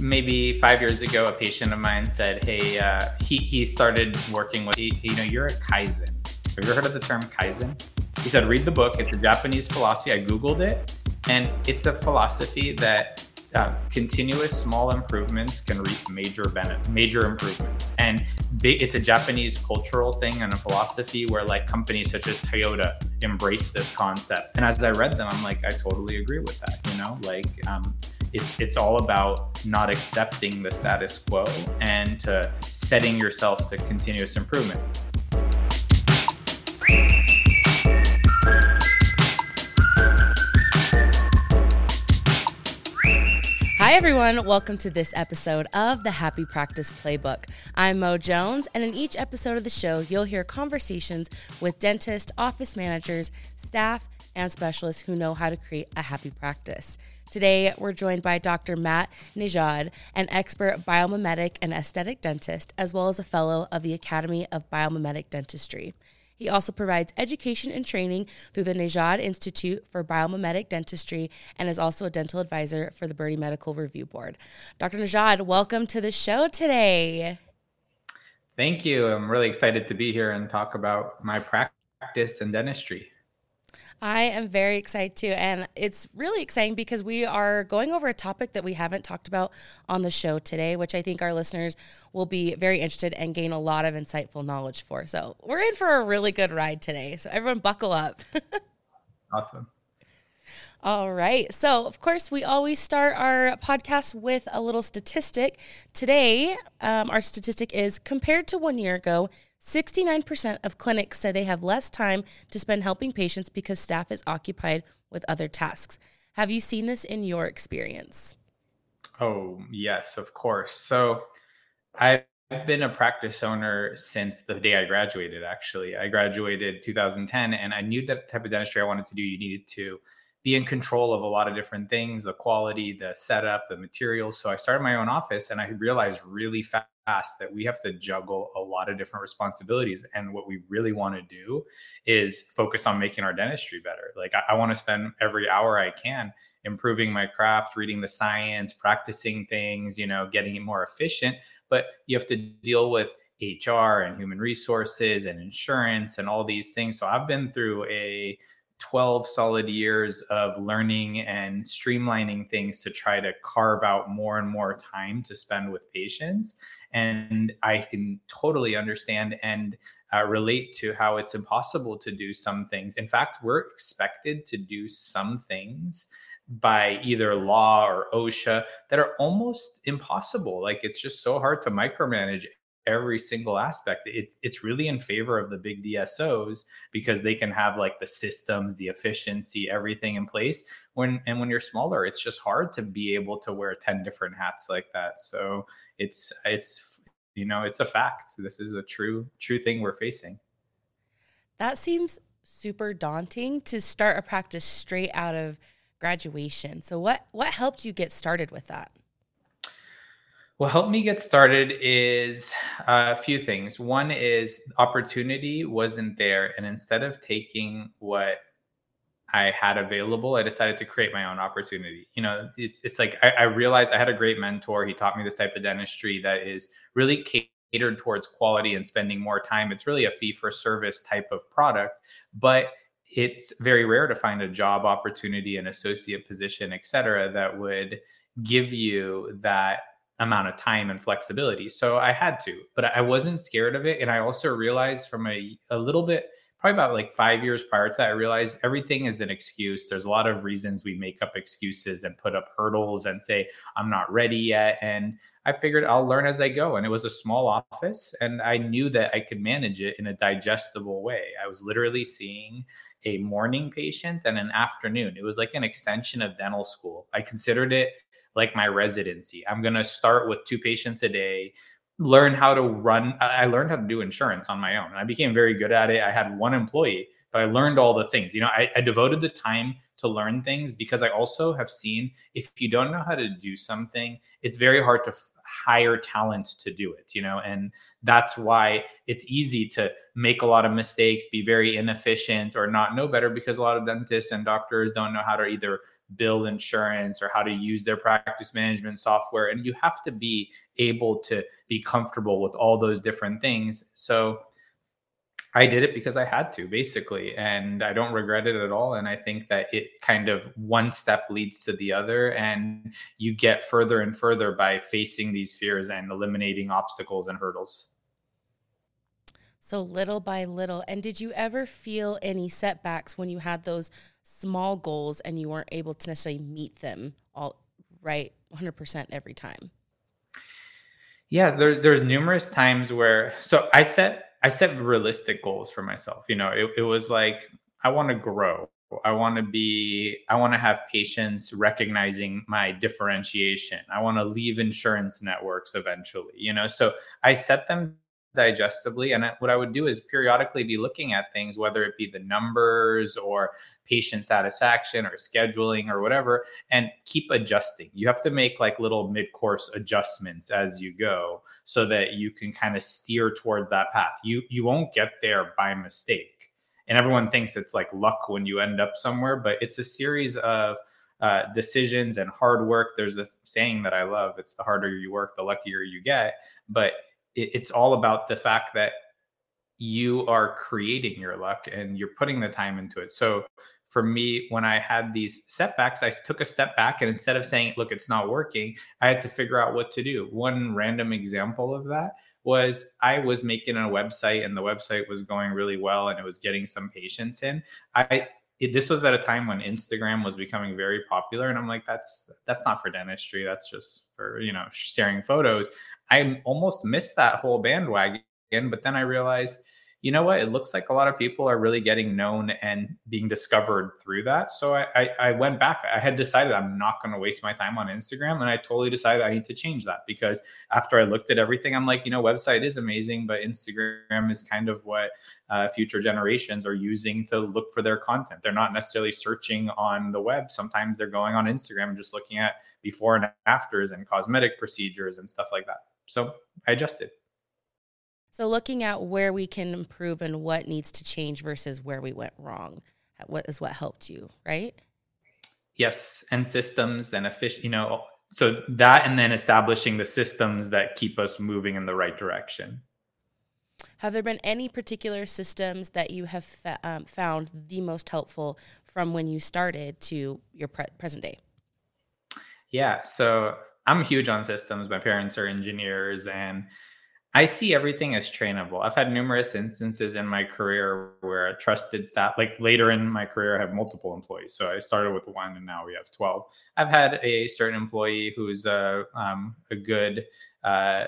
maybe five years ago, a patient of mine said, "Hey, uh, he he started working with you know you're a kaizen. Have you ever heard of the term kaizen?" He said, "Read the book. It's a Japanese philosophy." I googled it, and it's a philosophy that uh, continuous small improvements can reap major benefit, major improvements. And it's a Japanese cultural thing and a philosophy where like companies such as Toyota embrace this concept. And as I read them, I'm like, I totally agree with that. You know, like um, it's it's all about not accepting the status quo and to setting yourself to continuous improvement. Hi, everyone. Welcome to this episode of the Happy Practice Playbook. I'm Mo Jones, and in each episode of the show, you'll hear conversations with dentists, office managers, staff, and specialists who know how to create a happy practice. Today, we're joined by Dr. Matt Nejad, an expert biomimetic and aesthetic dentist, as well as a fellow of the Academy of Biomimetic Dentistry. He also provides education and training through the Nejad Institute for Biomimetic Dentistry and is also a dental advisor for the Birdie Medical Review Board. Dr. Nejad, welcome to the show today. Thank you. I'm really excited to be here and talk about my practice in dentistry. I am very excited too. And it's really exciting because we are going over a topic that we haven't talked about on the show today, which I think our listeners will be very interested and gain a lot of insightful knowledge for. So we're in for a really good ride today. So everyone buckle up. awesome. All right. So, of course, we always start our podcast with a little statistic. Today, um, our statistic is compared to one year ago, 69% of clinics say they have less time to spend helping patients because staff is occupied with other tasks. Have you seen this in your experience? Oh, yes, of course. So I've been a practice owner since the day I graduated, actually. I graduated 2010 and I knew that type of dentistry I wanted to do, you needed to be in control of a lot of different things the quality, the setup, the materials. So I started my own office and I realized really fast that we have to juggle a lot of different responsibilities. And what we really want to do is focus on making our dentistry better. Like, I, I want to spend every hour I can improving my craft, reading the science, practicing things, you know, getting it more efficient. But you have to deal with HR and human resources and insurance and all these things. So I've been through a 12 solid years of learning and streamlining things to try to carve out more and more time to spend with patients. And I can totally understand and uh, relate to how it's impossible to do some things. In fact, we're expected to do some things by either law or OSHA that are almost impossible. Like it's just so hard to micromanage every single aspect. It's it's really in favor of the big DSOs because they can have like the systems, the efficiency, everything in place. When and when you're smaller, it's just hard to be able to wear 10 different hats like that. So it's it's you know, it's a fact. This is a true true thing we're facing. That seems super daunting to start a practice straight out of graduation. So what what helped you get started with that? What helped me get started is uh, a few things. One is opportunity wasn't there. And instead of taking what I had available, I decided to create my own opportunity. You know, it's, it's like I, I realized I had a great mentor. He taught me this type of dentistry that is really catered towards quality and spending more time. It's really a fee for service type of product, but it's very rare to find a job opportunity, an associate position, et cetera, that would give you that amount of time and flexibility. So I had to, but I wasn't scared of it. And I also realized from a, a little bit, probably about like five years prior to that, I realized everything is an excuse. There's a lot of reasons we make up excuses and put up hurdles and say, I'm not ready yet. And I figured I'll learn as I go. And it was a small office, and I knew that I could manage it in a digestible way. I was literally seeing a morning patient and an afternoon. It was like an extension of dental school. I considered it like my residency. I'm going to start with two patients a day, learn how to run. I learned how to do insurance on my own. And I became very good at it. I had one employee, but I learned all the things. You know, I, I devoted the time to learn things because I also have seen if you don't know how to do something, it's very hard to hire talent to do it, you know, and that's why it's easy to make a lot of mistakes, be very inefficient, or not know better because a lot of dentists and doctors don't know how to either bill insurance or how to use their practice management software. And you have to be able to be comfortable with all those different things. So I did it because I had to, basically, and I don't regret it at all. And I think that it kind of one step leads to the other, and you get further and further by facing these fears and eliminating obstacles and hurdles. So little by little. And did you ever feel any setbacks when you had those small goals and you weren't able to necessarily meet them all right 100% every time? Yeah, there, there's numerous times where so I set I set realistic goals for myself. You know, it, it was like I want to grow. I want to be, I want to have patients recognizing my differentiation. I want to leave insurance networks eventually, you know. So I set them digestibly. And what I would do is periodically be looking at things, whether it be the numbers or patient satisfaction or scheduling or whatever, and keep adjusting. You have to make like little mid course adjustments as you go so that you can kind of steer towards that path. You you won't get there by mistake. And everyone thinks it's like luck when you end up somewhere, but it's a series of uh, decisions and hard work. There's a saying that I love: "It's the harder you work, the luckier you get." But it, it's all about the fact that you are creating your luck and you're putting the time into it. So for me, when I had these setbacks, I took a step back and instead of saying, look, it's not working, I had to figure out what to do. One random example of that was I was making a website and the website was going really well and it was getting some patients in. I it, this was at a time when Instagram was becoming very popular, and I'm like, that's that's not for dentistry. That's just for you know sharing photos. I almost missed that whole bandwagon, but then I realized you know what? It looks like a lot of people are really getting known and being discovered through that. So I, I, I went back. I had decided I'm not going to waste my time on Instagram. And I totally decided I need to change that because after I looked at everything, I'm like, you know, website is amazing, but Instagram is kind of what uh, future generations are using to look for their content. They're not necessarily searching on the web. Sometimes they're going on Instagram and just looking at before and afters and cosmetic procedures and stuff like that. So I adjusted. So, looking at where we can improve and what needs to change versus where we went wrong, what is what helped you, right? Yes, and systems and efficient, you know, so that and then establishing the systems that keep us moving in the right direction. Have there been any particular systems that you have fa- um, found the most helpful from when you started to your pre- present day? Yeah, so I'm huge on systems. My parents are engineers, and I see everything as trainable. I've had numerous instances in my career where a trusted staff, like later in my career, I have multiple employees. So I started with one and now we have 12. I've had a certain employee who's a, um, a good, uh,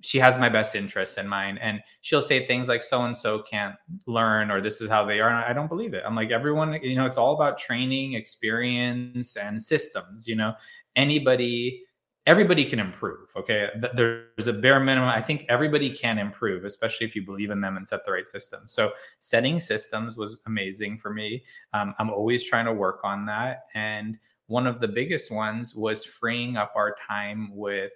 she has my best interests in mind. And she'll say things like, so and so can't learn, or this is how they are. And I don't believe it. I'm like, everyone, you know, it's all about training, experience, and systems. You know, anybody everybody can improve. Okay. There's a bare minimum. I think everybody can improve, especially if you believe in them and set the right system. So, setting systems was amazing for me. Um, I'm always trying to work on that. And one of the biggest ones was freeing up our time with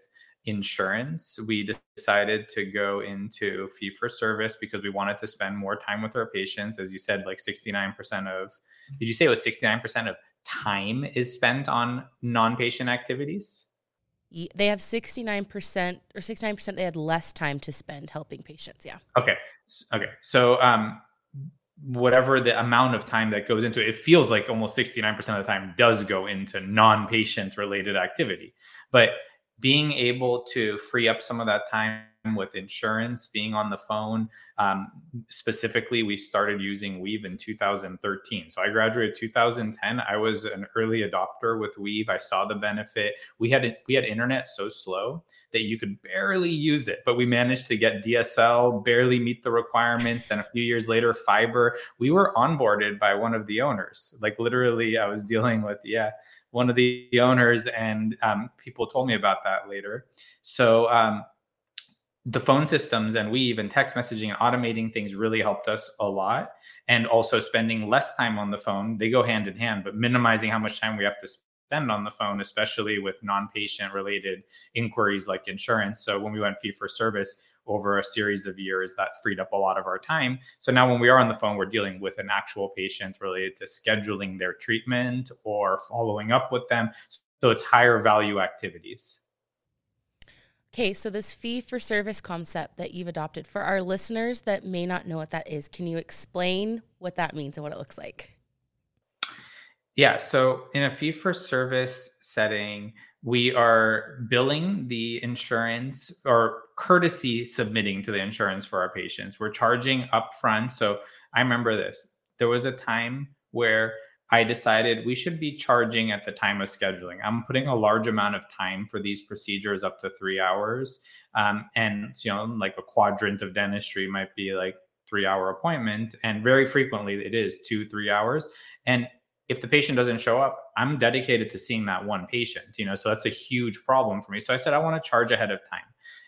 insurance. We decided to go into fee for service because we wanted to spend more time with our patients. As you said, like 69% of, did you say it was 69% of time is spent on non patient activities? They have 69% or 69% they had less time to spend helping patients yeah. Okay. Okay. So um whatever the amount of time that goes into it, it feels like almost 69% of the time does go into non-patient related activity. But being able to free up some of that time with insurance, being on the phone. Um, specifically, we started using Weave in 2013. So I graduated 2010. I was an early adopter with Weave. I saw the benefit. We had we had internet so slow that you could barely use it, but we managed to get DSL, barely meet the requirements. Then a few years later, fiber. We were onboarded by one of the owners. Like literally, I was dealing with yeah one of the owners, and um, people told me about that later. So um, the phone systems and Weave and text messaging and automating things really helped us a lot. And also spending less time on the phone. They go hand in hand, but minimizing how much time we have to spend on the phone, especially with non patient related inquiries like insurance. So when we went fee for service, over a series of years, that's freed up a lot of our time. So now when we are on the phone, we're dealing with an actual patient related to scheduling their treatment or following up with them. So it's higher value activities. Okay, so this fee for service concept that you've adopted for our listeners that may not know what that is, can you explain what that means and what it looks like? Yeah, so in a fee for service setting, we are billing the insurance or courtesy submitting to the insurance for our patients. We're charging upfront. So I remember this. There was a time where I decided we should be charging at the time of scheduling. I'm putting a large amount of time for these procedures, up to three hours. Um, and, you know, like a quadrant of dentistry might be like three hour appointment. And very frequently it is two, three hours. And if the patient doesn't show up, I'm dedicated to seeing that one patient, you know, so that's a huge problem for me. So I said, I want to charge ahead of time.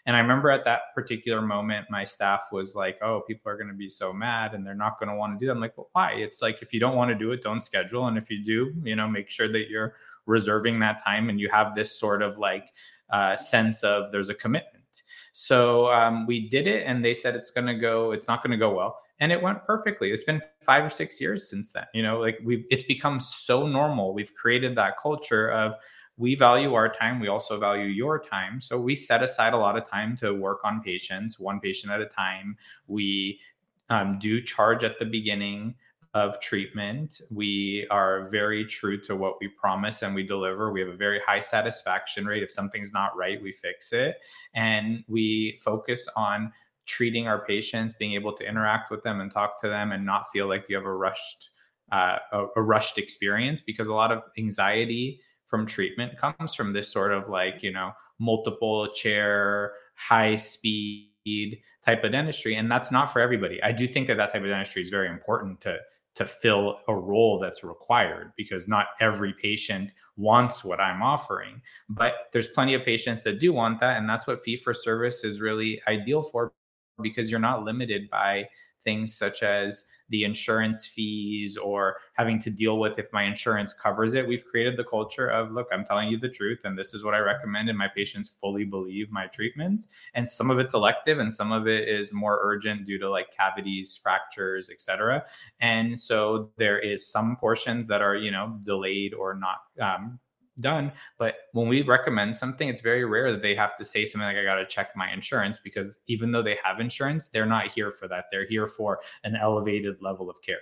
And I remember at that particular moment, my staff was like, oh, people are going to be so mad and they're not going to want to do that. I'm like, well, why? It's like, if you don't want to do it, don't schedule. And if you do, you know, make sure that you're reserving that time and you have this sort of like uh, sense of there's a commitment. So um, we did it and they said it's going to go, it's not going to go well and it went perfectly. It's been five or six years since then. You know, like we've it's become so normal. We've created that culture of we value our time. We also value your time. So we set aside a lot of time to work on patients, one patient at a time. We um, do charge at the beginning of treatment. We are very true to what we promise and we deliver. We have a very high satisfaction rate. If something's not right, we fix it. And we focus on treating our patients, being able to interact with them and talk to them and not feel like you have a rushed uh, a, a rushed experience because a lot of anxiety from treatment comes from this sort of like you know multiple chair high speed type of dentistry and that's not for everybody. I do think that that type of dentistry is very important to to fill a role that's required because not every patient wants what i'm offering but there's plenty of patients that do want that and that's what fee for service is really ideal for because you're not limited by things such as the insurance fees or having to deal with if my insurance covers it. We've created the culture of look, I'm telling you the truth, and this is what I recommend, and my patients fully believe my treatments. And some of it's elective, and some of it is more urgent due to like cavities, fractures, etc. And so there is some portions that are you know delayed or not um, done. But when we recommend something, it's very rare that they have to say something like, I got to check my insurance because even though they have insurance, they're not here for that. They're here for an elevated level of care.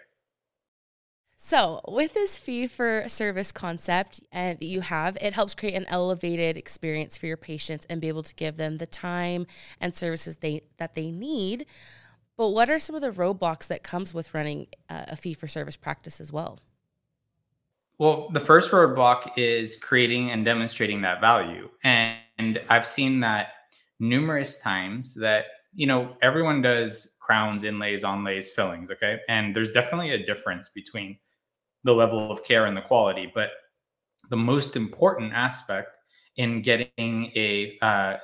So, with this fee for service concept and that you have, it helps create an elevated experience for your patients and be able to give them the time and services they that they need. But what are some of the roadblocks that comes with running uh, a fee for service practice as well? Well, the first roadblock is creating and demonstrating that value. And, and I've seen that numerous times that, you know, everyone does crowns, inlays, onlays, fillings. Okay. And there's definitely a difference between the level of care and the quality. But the most important aspect in getting a uh,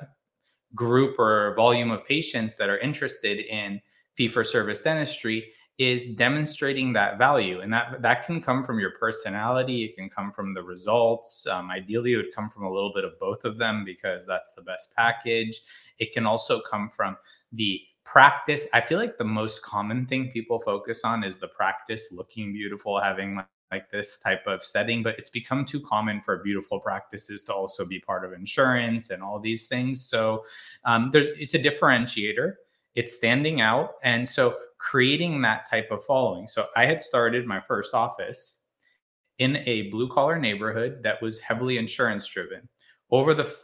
group or volume of patients that are interested in fee for service dentistry is demonstrating that value and that that can come from your personality it can come from the results um, ideally it would come from a little bit of both of them because that's the best package. It can also come from the practice i feel like the most common thing people focus on is the practice looking beautiful having like, like this type of setting but it's become too common for beautiful practices to also be part of insurance and all these things. So um, there's it's a differentiator. It's standing out. And so creating that type of following. So I had started my first office in a blue collar neighborhood that was heavily insurance driven. Over the f-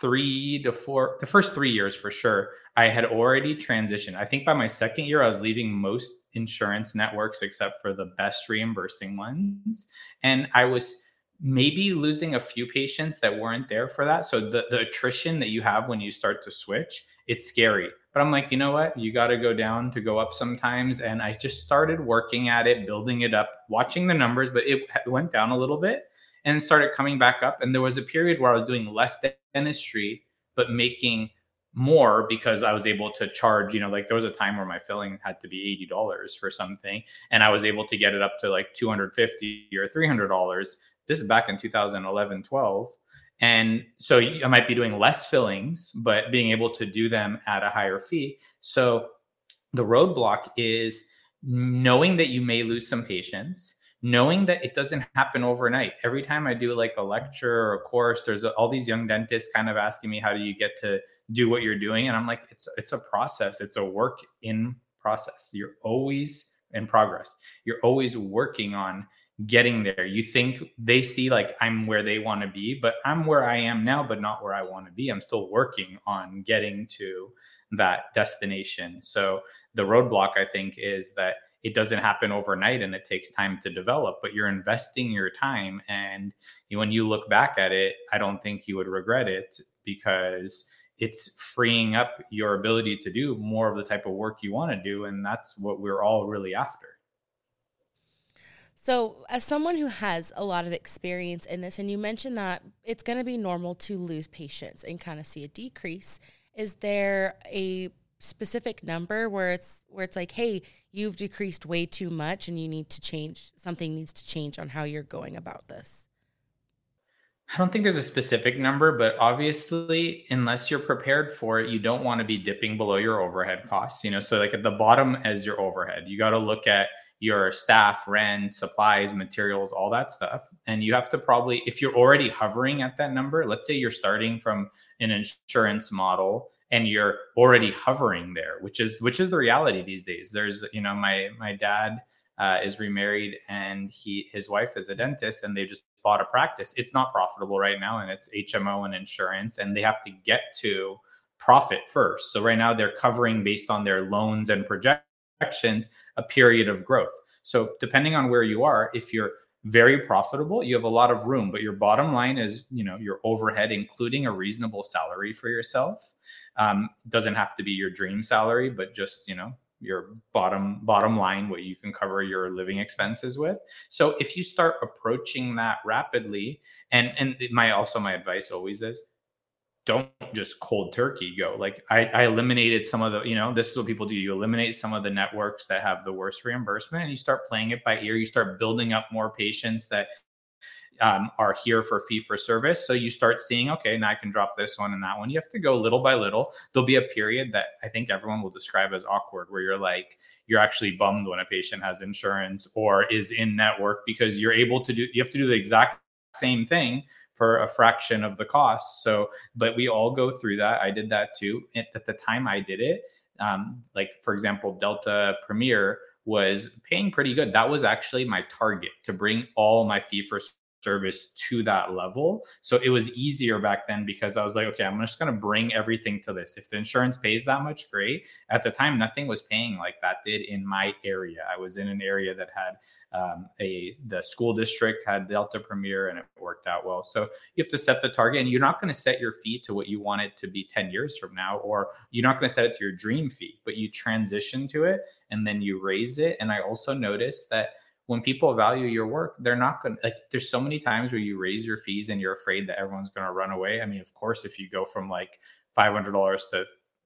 three to four, the first three years for sure, I had already transitioned. I think by my second year, I was leaving most insurance networks except for the best reimbursing ones. And I was maybe losing a few patients that weren't there for that. So the, the attrition that you have when you start to switch, it's scary. But I'm like, you know what? You got to go down to go up sometimes. And I just started working at it, building it up, watching the numbers, but it went down a little bit and started coming back up. And there was a period where I was doing less dentistry, but making more because I was able to charge, you know, like there was a time where my filling had to be $80 for something and I was able to get it up to like 250 or $300 this is back in 2011, 12. And so I might be doing less fillings, but being able to do them at a higher fee. So the roadblock is knowing that you may lose some patients knowing that it doesn't happen overnight. Every time I do like a lecture or a course, there's all these young dentists kind of asking me, how do you get to do what you're doing? And I'm like, it's, it's a process. It's a work in process. You're always in progress. You're always working on getting there. You think they see like I'm where they want to be, but I'm where I am now, but not where I want to be. I'm still working on getting to that destination. So the roadblock, I think, is that it doesn't happen overnight and it takes time to develop but you're investing your time and when you look back at it i don't think you would regret it because it's freeing up your ability to do more of the type of work you want to do and that's what we're all really after so, as someone who has a lot of experience in this, and you mentioned that it's going to be normal to lose patients and kind of see a decrease, is there a specific number where it's where it's like, hey, you've decreased way too much and you need to change something needs to change on how you're going about this? I don't think there's a specific number, but obviously, unless you're prepared for it, you don't want to be dipping below your overhead costs. You know, so like at the bottom as your overhead, you got to look at your staff, rent, supplies, materials, all that stuff. And you have to probably, if you're already hovering at that number, let's say you're starting from an insurance model and you're already hovering there which is which is the reality these days. There's you know my my dad uh, is remarried and he his wife is a dentist and they just bought a practice. It's not profitable right now and it's hmo and insurance and they have to get to profit first. So right now they're covering based on their loans and a period of growth. So depending on where you are if you're very profitable you have a lot of room but your bottom line is you know your overhead including a reasonable salary for yourself um, doesn't have to be your dream salary but just you know your bottom bottom line what you can cover your living expenses with. So if you start approaching that rapidly and and my also my advice always is don't just cold turkey go. Like I, I, eliminated some of the, you know, this is what people do. You eliminate some of the networks that have the worst reimbursement and you start playing it by ear. You start building up more patients that um, are here for fee for service. So you start seeing, okay, now I can drop this one and that one. You have to go little by little. There'll be a period that I think everyone will describe as awkward, where you're like, you're actually bummed when a patient has insurance or is in network because you're able to do, you have to do the exact same thing for a fraction of the cost. So, but we all go through that. I did that too. At the time I did it, um, like for example, Delta Premier was paying pretty good. That was actually my target to bring all my fee for service to that level. So it was easier back then because I was like, okay, I'm just going to bring everything to this. If the insurance pays that much, great. At the time, nothing was paying like that did in my area. I was in an area that had um, a the school district had Delta Premier and it worked out well. So you have to set the target, and you're not going to set your fee to what you want it to be 10 years from now, or you're not going to set it to your dream fee, but you transition to it and then you raise it. And I also noticed that when people value your work, they're not going to like there's so many times where you raise your fees and you're afraid that everyone's going to run away. I mean, of course, if you go from like $500 to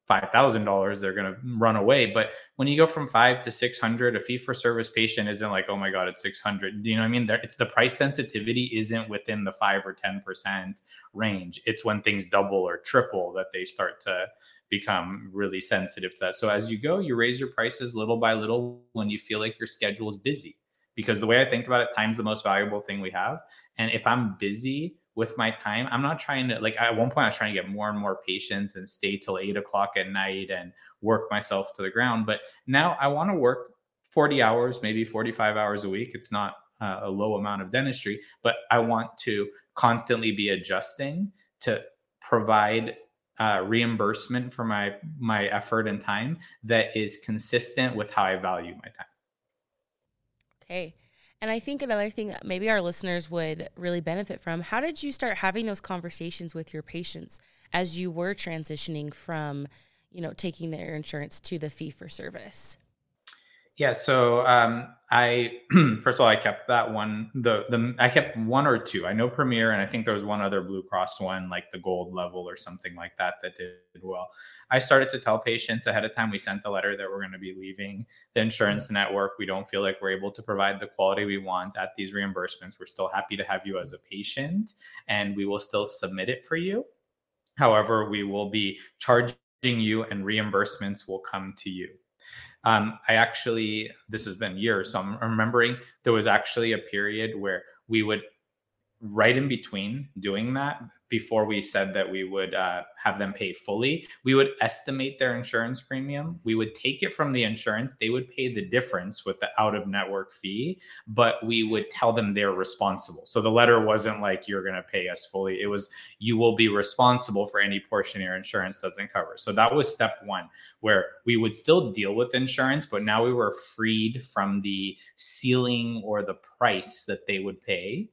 $5,000, they're going to run away. But when you go from five to 600, a fee for service patient isn't like, oh my God, it's 600. You know what I mean? It's the price sensitivity isn't within the five or 10% range. It's when things double or triple that they start to become really sensitive to that. So as you go, you raise your prices little by little when you feel like your schedule is busy because the way I think about it, time's the most valuable thing we have. And if I'm busy with my time, I'm not trying to like at one point I was trying to get more and more patients and stay till eight o'clock at night and work myself to the ground. But now I want to work 40 hours, maybe 45 hours a week. It's not uh, a low amount of dentistry, but I want to constantly be adjusting to provide uh, reimbursement for my my effort and time that is consistent with how I value my time. Okay. And I think another thing that maybe our listeners would really benefit from how did you start having those conversations with your patients as you were transitioning from, you know, taking their insurance to the fee for service? Yeah. So um, I first of all I kept that one. The the I kept one or two. I know Premier, and I think there was one other Blue Cross one, like the gold level or something like that, that did well. I started to tell patients ahead of time. We sent a letter that we're going to be leaving the insurance network. We don't feel like we're able to provide the quality we want at these reimbursements. We're still happy to have you as a patient, and we will still submit it for you. However, we will be charging you, and reimbursements will come to you. Um, I actually, this has been years, so I'm remembering there was actually a period where we would right in between doing that before we said that we would uh, have them pay fully we would estimate their insurance premium. We would take it from the insurance. They would pay the difference with the out of network fee but we would tell them they're responsible. So the letter wasn't like you're going to pay us fully. It was you will be responsible for any portion your insurance doesn't cover. So that was step one where we would still deal with insurance but now we were freed from the ceiling or the price that they would pay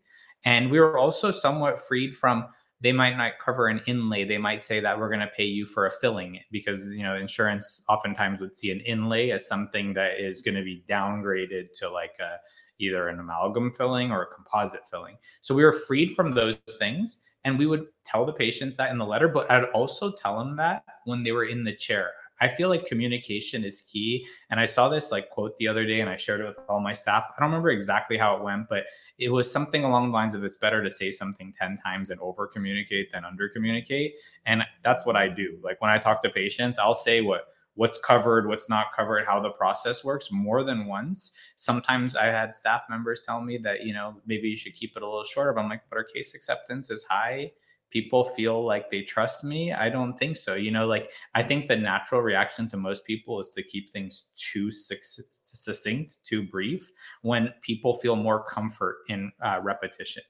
and we were also somewhat freed from they might not cover an inlay. They might say that we're going to pay you for a filling because you know insurance oftentimes would see an inlay as something that is going to be downgraded to like a, either an amalgam filling or a composite filling. So we were freed from those things, and we would tell the patients that in the letter. But I'd also tell them that when they were in the chair. I feel like communication is key. And I saw this like quote the other day and I shared it with all my staff. I don't remember exactly how it went, but it was something along the lines of it's better to say something 10 times and over communicate than under communicate. And that's what I do. Like when I talk to patients, I'll say what what's covered, what's not covered, how the process works more than once. Sometimes I had staff members tell me that, you know, maybe you should keep it a little shorter. But I'm like, but our case acceptance is high people feel like they trust me i don't think so you know like i think the natural reaction to most people is to keep things too succinct too brief when people feel more comfort in uh, repetition.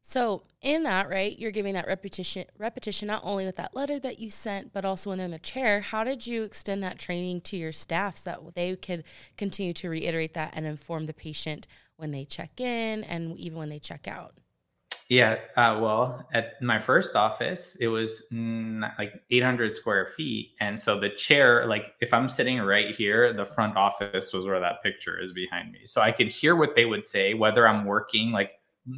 So in that right you're giving that repetition repetition not only with that letter that you sent but also when they're in the chair how did you extend that training to your staff so that they could continue to reiterate that and inform the patient when they check in and even when they check out yeah, uh, well, at my first office, it was like 800 square feet, and so the chair, like if I'm sitting right here, the front office was where that picture is behind me, so I could hear what they would say, whether I'm working like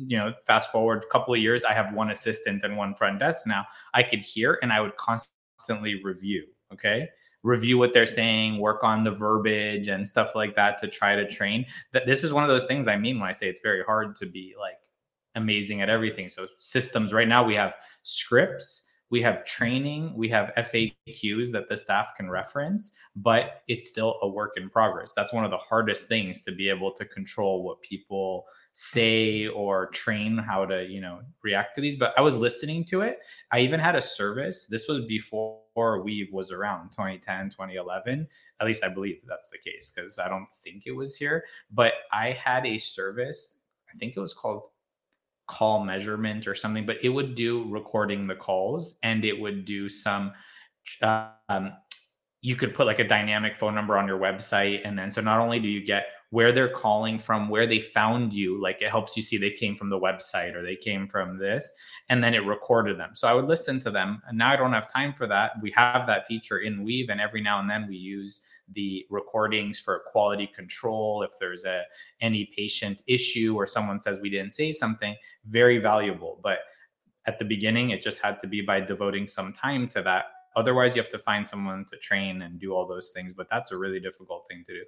you know fast forward a couple of years i have one assistant and one front desk now. I could hear and i would constantly review okay? Review what they're saying work on the verbiage and stuff like that to try to train. That this is one of those things i mean when i say it's very hard to be like amazing at everything. So systems right now we have scripts, we have training, we have FAQs that the staff can reference, but it's still a work in progress. That's one of the hardest things to be able to control what people say or train how to, you know, react to these. But I was listening to it. I even had a service. This was before Weave was around 2010, 2011. At least I believe that's the case because I don't think it was here. But I had a service, I think it was called call measurement or something, but it would do recording the calls and it would do some. Um, you could put like a dynamic phone number on your website, and then so not only do you get where they're calling from, where they found you, like it helps you see they came from the website or they came from this, and then it recorded them. So I would listen to them. And now I don't have time for that. We have that feature in Weave, and every now and then we use the recordings for quality control. If there's a any patient issue or someone says we didn't say something very valuable. But at the beginning it just had to be by devoting some time to that. Otherwise you have to find someone to train and do all those things but that's a really difficult thing to do.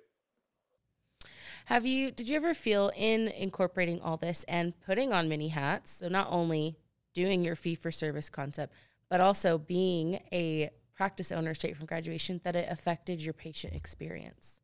Have you did you ever feel in incorporating all this and putting on many hats? So not only doing your fee for service concept but also being a practice owner straight from graduation that it affected your patient experience?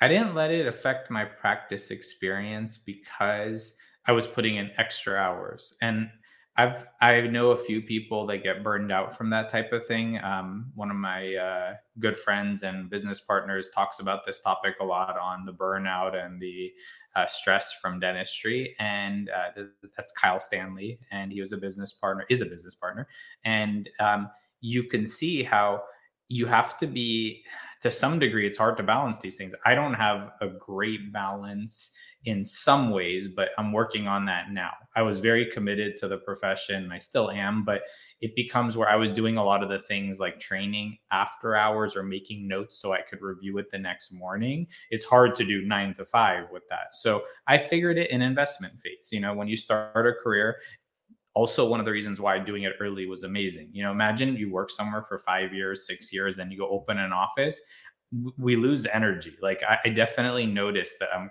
I didn't let it affect my practice experience because I was putting in extra hours. And I've I know a few people that get burned out from that type of thing. Um, one of my uh, good friends and business partners talks about this topic a lot on the burnout and the uh, stress from dentistry, and uh, th- that's Kyle Stanley, and he was a business partner, is a business partner, and um, you can see how you have to be to some degree it's hard to balance these things i don't have a great balance in some ways, but I'm working on that now. I was very committed to the profession. I still am, but it becomes where I was doing a lot of the things like training after hours or making notes so I could review it the next morning. It's hard to do nine to five with that. So I figured it in investment phase. You know, when you start a career, also one of the reasons why doing it early was amazing. You know, imagine you work somewhere for five years, six years, then you go open an office. We lose energy. Like I, I definitely noticed that I'm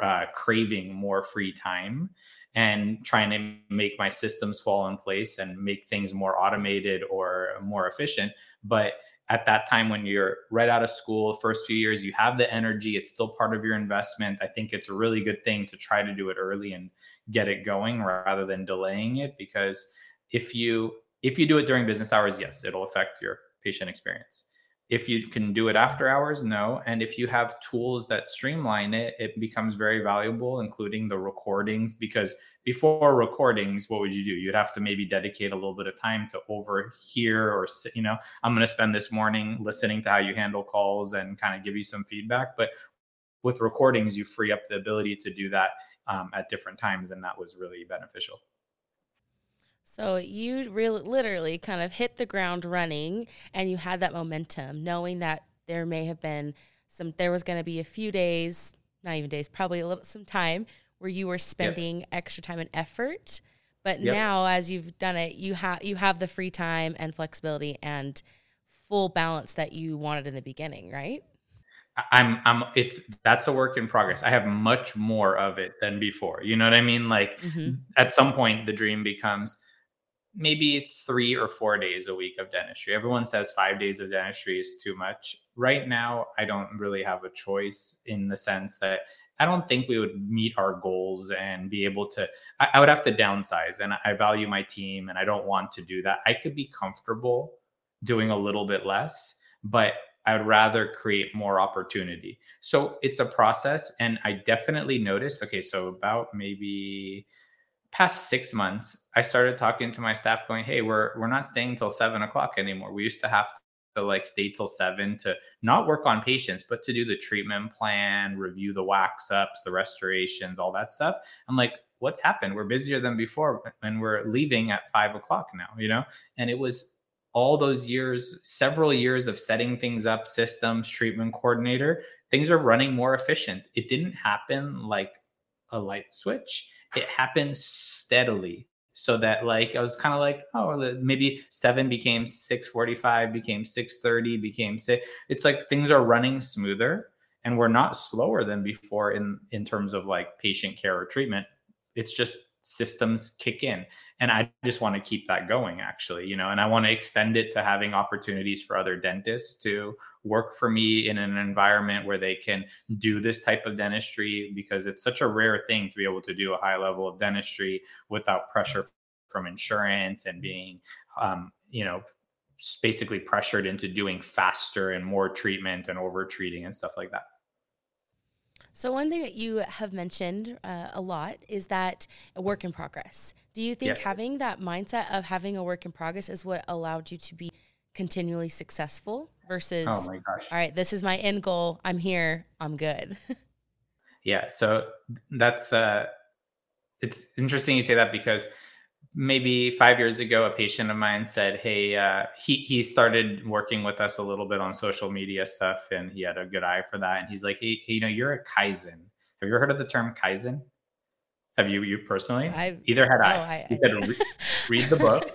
uh, craving more free time and trying to make my systems fall in place and make things more automated or more efficient. But at that time, when you're right out of school, first few years, you have the energy, it's still part of your investment. I think it's a really good thing to try to do it early and get it going rather than delaying it because if you if you do it during business hours yes it'll affect your patient experience if you can do it after hours no. And if you have tools that streamline it it becomes very valuable including the recordings because before recordings what would you do? You'd have to maybe dedicate a little bit of time to overhear or you know i'm going to spend this morning listening to how you handle calls and kind of give you some feedback. But with recordings you free up the ability to do that um, at different times and that was really beneficial so you really literally kind of hit the ground running and you had that momentum, knowing that there may have been some there was going to be a few days, not even days, probably a little some time where you were spending yep. extra time and effort. But yep. now as you've done it, you have you have the free time and flexibility and full balance that you wanted in the beginning, right? I'm I'm it's that's a work in progress. I have much more of it than before. You know what I mean? Like mm-hmm. at some point the dream becomes maybe three or four days a week of dentistry. Everyone says five days of dentistry is too much. Right now, I don't really have a choice in the sense that I don't think we would meet our goals and be able to. I, I would have to downsize, and I value my team, and I don't want to do that. I could be comfortable doing a little bit less, but I would rather create more opportunity. So it's a process, and I definitely noticed. Okay, so about maybe past six months, I started talking to my staff, going, "Hey, we're we're not staying till seven o'clock anymore. We used to have to like stay till seven to not work on patients, but to do the treatment plan, review the wax ups, the restorations, all that stuff." I'm like, "What's happened? We're busier than before, and we're leaving at five o'clock now." You know, and it was all those years, several years of setting things up, systems, treatment coordinator, things are running more efficient. It didn't happen like a light switch it happened steadily so that like I was kind of like oh maybe 7 became 645 became 630 became 6 it's like things are running smoother and we're not slower than before in in terms of like patient care or treatment. It's just systems kick in. And i just want to keep that going actually you know and i want to extend it to having opportunities for other dentists to work for me in an environment where they can do this type of dentistry because it's such a rare thing to be able to do a high level of dentistry without pressure from insurance and being um, you know basically pressured into doing faster and more treatment and over treating and stuff like that so, one thing that you have mentioned uh, a lot is that a work in progress. Do you think yes. having that mindset of having a work in progress is what allowed you to be continually successful versus, oh my gosh. all right, this is my end goal. I'm here. I'm good. yeah. So, that's, uh, it's interesting you say that because maybe five years ago, a patient of mine said, "Hey, uh, he he started working with us a little bit on social media stuff, and he had a good eye for that. And he's like, hey, you know, you're a kaizen. Have you ever heard of the term kaizen? Have you you personally? I've, Either had I. I. He said, Re- read the book.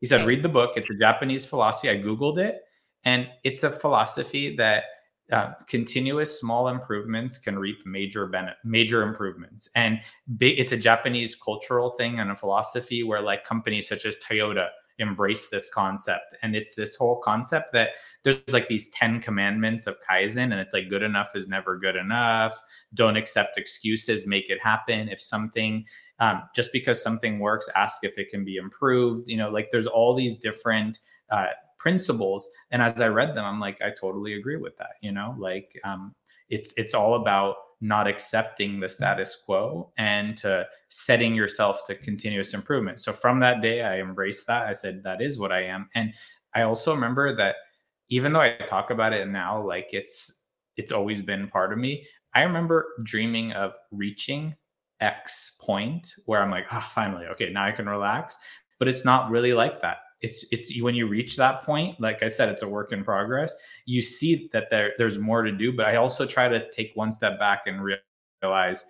He said, read the book. It's a Japanese philosophy. I googled it, and it's a philosophy that uh, continuous small improvements can reap major benefit, major improvements. And big, it's a Japanese cultural thing and a philosophy where like companies such as Toyota embrace this concept. And it's this whole concept that there's like these 10 commandments of Kaizen, and it's like good enough is never good enough. Don't accept excuses, make it happen. If something, um, just because something works, ask if it can be improved. You know, like there's all these different uh, principles and as i read them i'm like i totally agree with that you know like um, it's it's all about not accepting the status quo and to setting yourself to continuous improvement so from that day i embraced that i said that is what i am and i also remember that even though i talk about it now like it's it's always been part of me I remember dreaming of reaching X point where I'm like, oh, finally, okay, now I can relax. But it's not really like that. It's it's when you reach that point, like I said, it's a work in progress. You see that there there's more to do, but I also try to take one step back and realize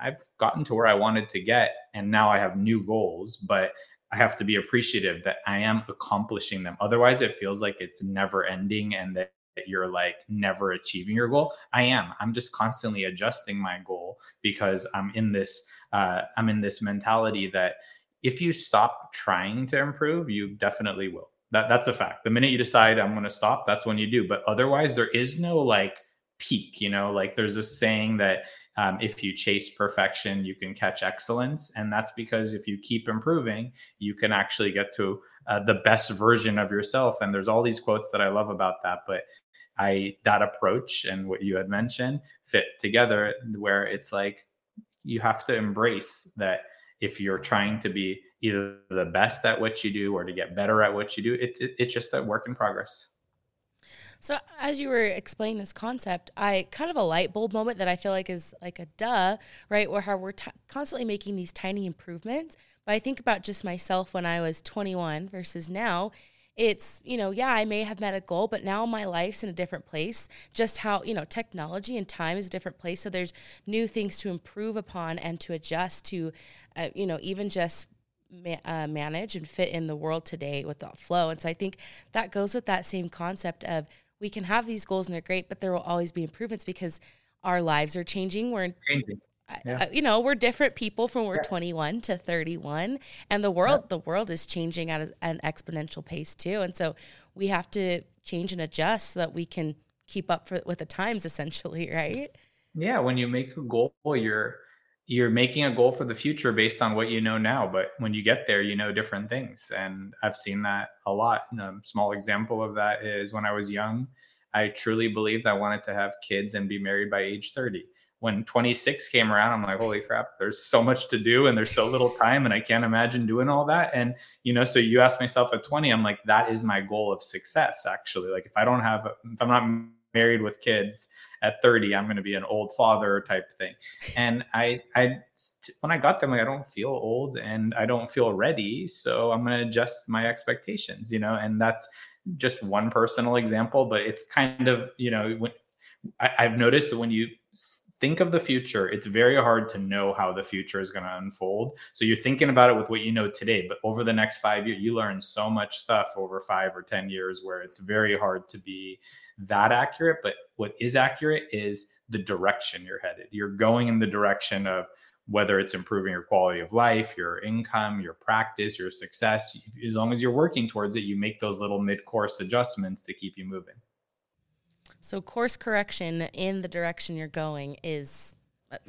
I've gotten to where I wanted to get, and now I have new goals. But I have to be appreciative that I am accomplishing them. Otherwise, it feels like it's never ending and that you're like never achieving your goal. I am. I'm just constantly adjusting my goal because I'm in this uh, I'm in this mentality that if you stop trying to improve, you definitely will. That that's a fact. The minute you decide I'm going to stop, that's when you do. But otherwise, there is no like peak. You know, like there's a saying that um, if you chase perfection, you can catch excellence. And that's because if you keep improving, you can actually get to uh, the best version of yourself. And there's all these quotes that I love about that. But I, that approach and what you had mentioned fit together where it's like you have to embrace that if you're trying to be either the best at what you do or to get better at what you do, it, it, it's just a work in progress. So as you were explaining this concept, I kind of a light bulb moment that I feel like is like a duh, right? Where how we're t- constantly making these tiny improvements. But I think about just myself when I was 21 versus now. It's, you know, yeah, I may have met a goal, but now my life's in a different place. Just how, you know, technology and time is a different place. So there's new things to improve upon and to adjust to, uh, you know, even just Ma- uh, manage and fit in the world today with the flow. And so I think that goes with that same concept of we can have these goals and they're great, but there will always be improvements because our lives are changing. We're changing. Yeah. You know, we're different people from we're yeah. 21 to 31 and the world yeah. the world is changing at an exponential pace too. And so we have to change and adjust so that we can keep up for, with the times essentially, right? Yeah, when you make a goal, you're you're making a goal for the future based on what you know now but when you get there you know different things and i've seen that a lot and a small example of that is when i was young i truly believed i wanted to have kids and be married by age 30 when 26 came around i'm like holy crap there's so much to do and there's so little time and i can't imagine doing all that. And you know so you ask myself at 20 i'm like that is my goal of success actually. Like if i don't have if i'm not married with kids at 30 i'm going to be an old father type thing. And i i when i got there I'm like i don't feel old and i don't feel ready so i'm going to adjust my expectations you know? And that's just one personal example but it's kind of you know when I, i've noticed that when you think of the future, it's very hard to know how the future is going to unfold. So you're thinking about it with what you know today, but over the next five years, you learn so much stuff over five or 10 years where it's very hard to be that accurate. But what is accurate is the direction you're headed. You're going in the direction of whether it's improving your quality of life, your income, your practice, your success. As long as you're working towards it, you make those little mid course adjustments to keep you moving. So course correction in the direction you're going is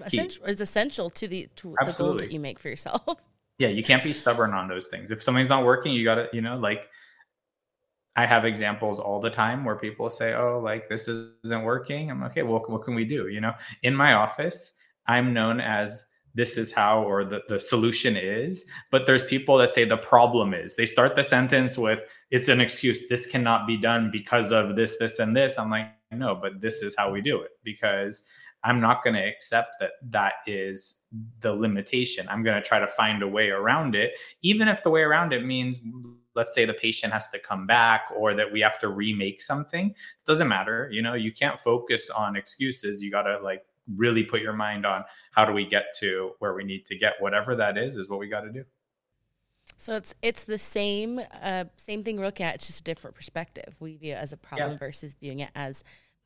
essential is essential to the to the goals that you make for yourself. Yeah, you can't be stubborn on those things. If something's not working, you got to, you know, like I have examples all the time where people say, "Oh, like this isn't working." I'm okay. Well, what can we do? You know, in my office, I'm known as this is how or the, the solution is but there's people that say the problem is they start the sentence with it's an excuse this cannot be done because of this this and this i'm like no but this is how we do it because i'm not going to accept that that is the limitation. I'm going to try to find a way around it even if the way around it means let's say the patient has to come back or that we have to remake something it doesn't matter you know you can't focus on excuses. You got to like really put your mind on how do we get to where we need to get. Whatever that is is what we got to do so it's it's the same uh, same thing we're looking at it's just a different perspective we view it as a problem yeah. versus viewing it as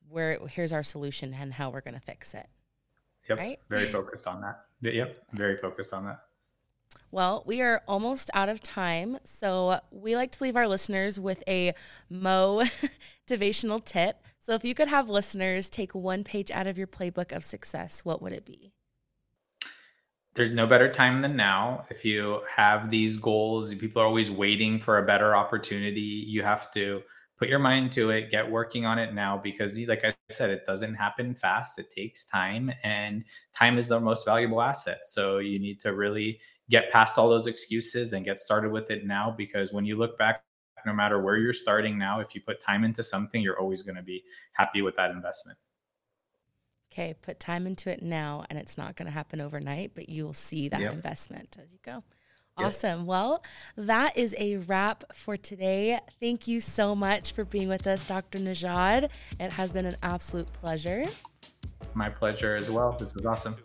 where here's our solution and how we're going to fix it yep right very focused on that yep very focused on that well, we are almost out of time. So we like to leave our listeners with a Mo motivational tip. So if you could have listeners take one page out of your playbook of success, what would it be? There's no better time than now. If you have these goals, people are always waiting for a better opportunity. You have to put your mind to it, get working on it now because, like I said, it doesn't happen fast. It takes time, and time is the most valuable asset. So you need to really get past all those excuses and get started with it now because when you look back no matter where you're starting now if you put time into something you're always going to be happy with that investment Okay, put time into it now, and it's not going to happen overnight, but you will see that Yep. investment as you go. Yep. Awesome. Well, that is a wrap for today. Thank you so much for being with us, Dr. Nejad. It has been an absolute pleasure. My pleasure as well. This was awesome.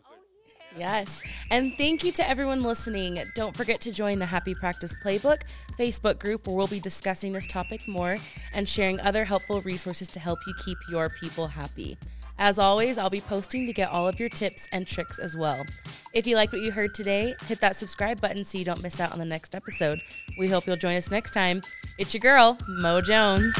Yes. And thank you to everyone listening. Don't forget to join the Happy Practice Playbook Facebook group where we'll be discussing this topic more and sharing other helpful resources to help you keep your people happy. As always, I'll be posting to get all of your tips and tricks as well. If you liked what you heard today, hit that subscribe button so you don't miss out on the next episode. We hope you'll join us next time. It's your girl, Mo Jones.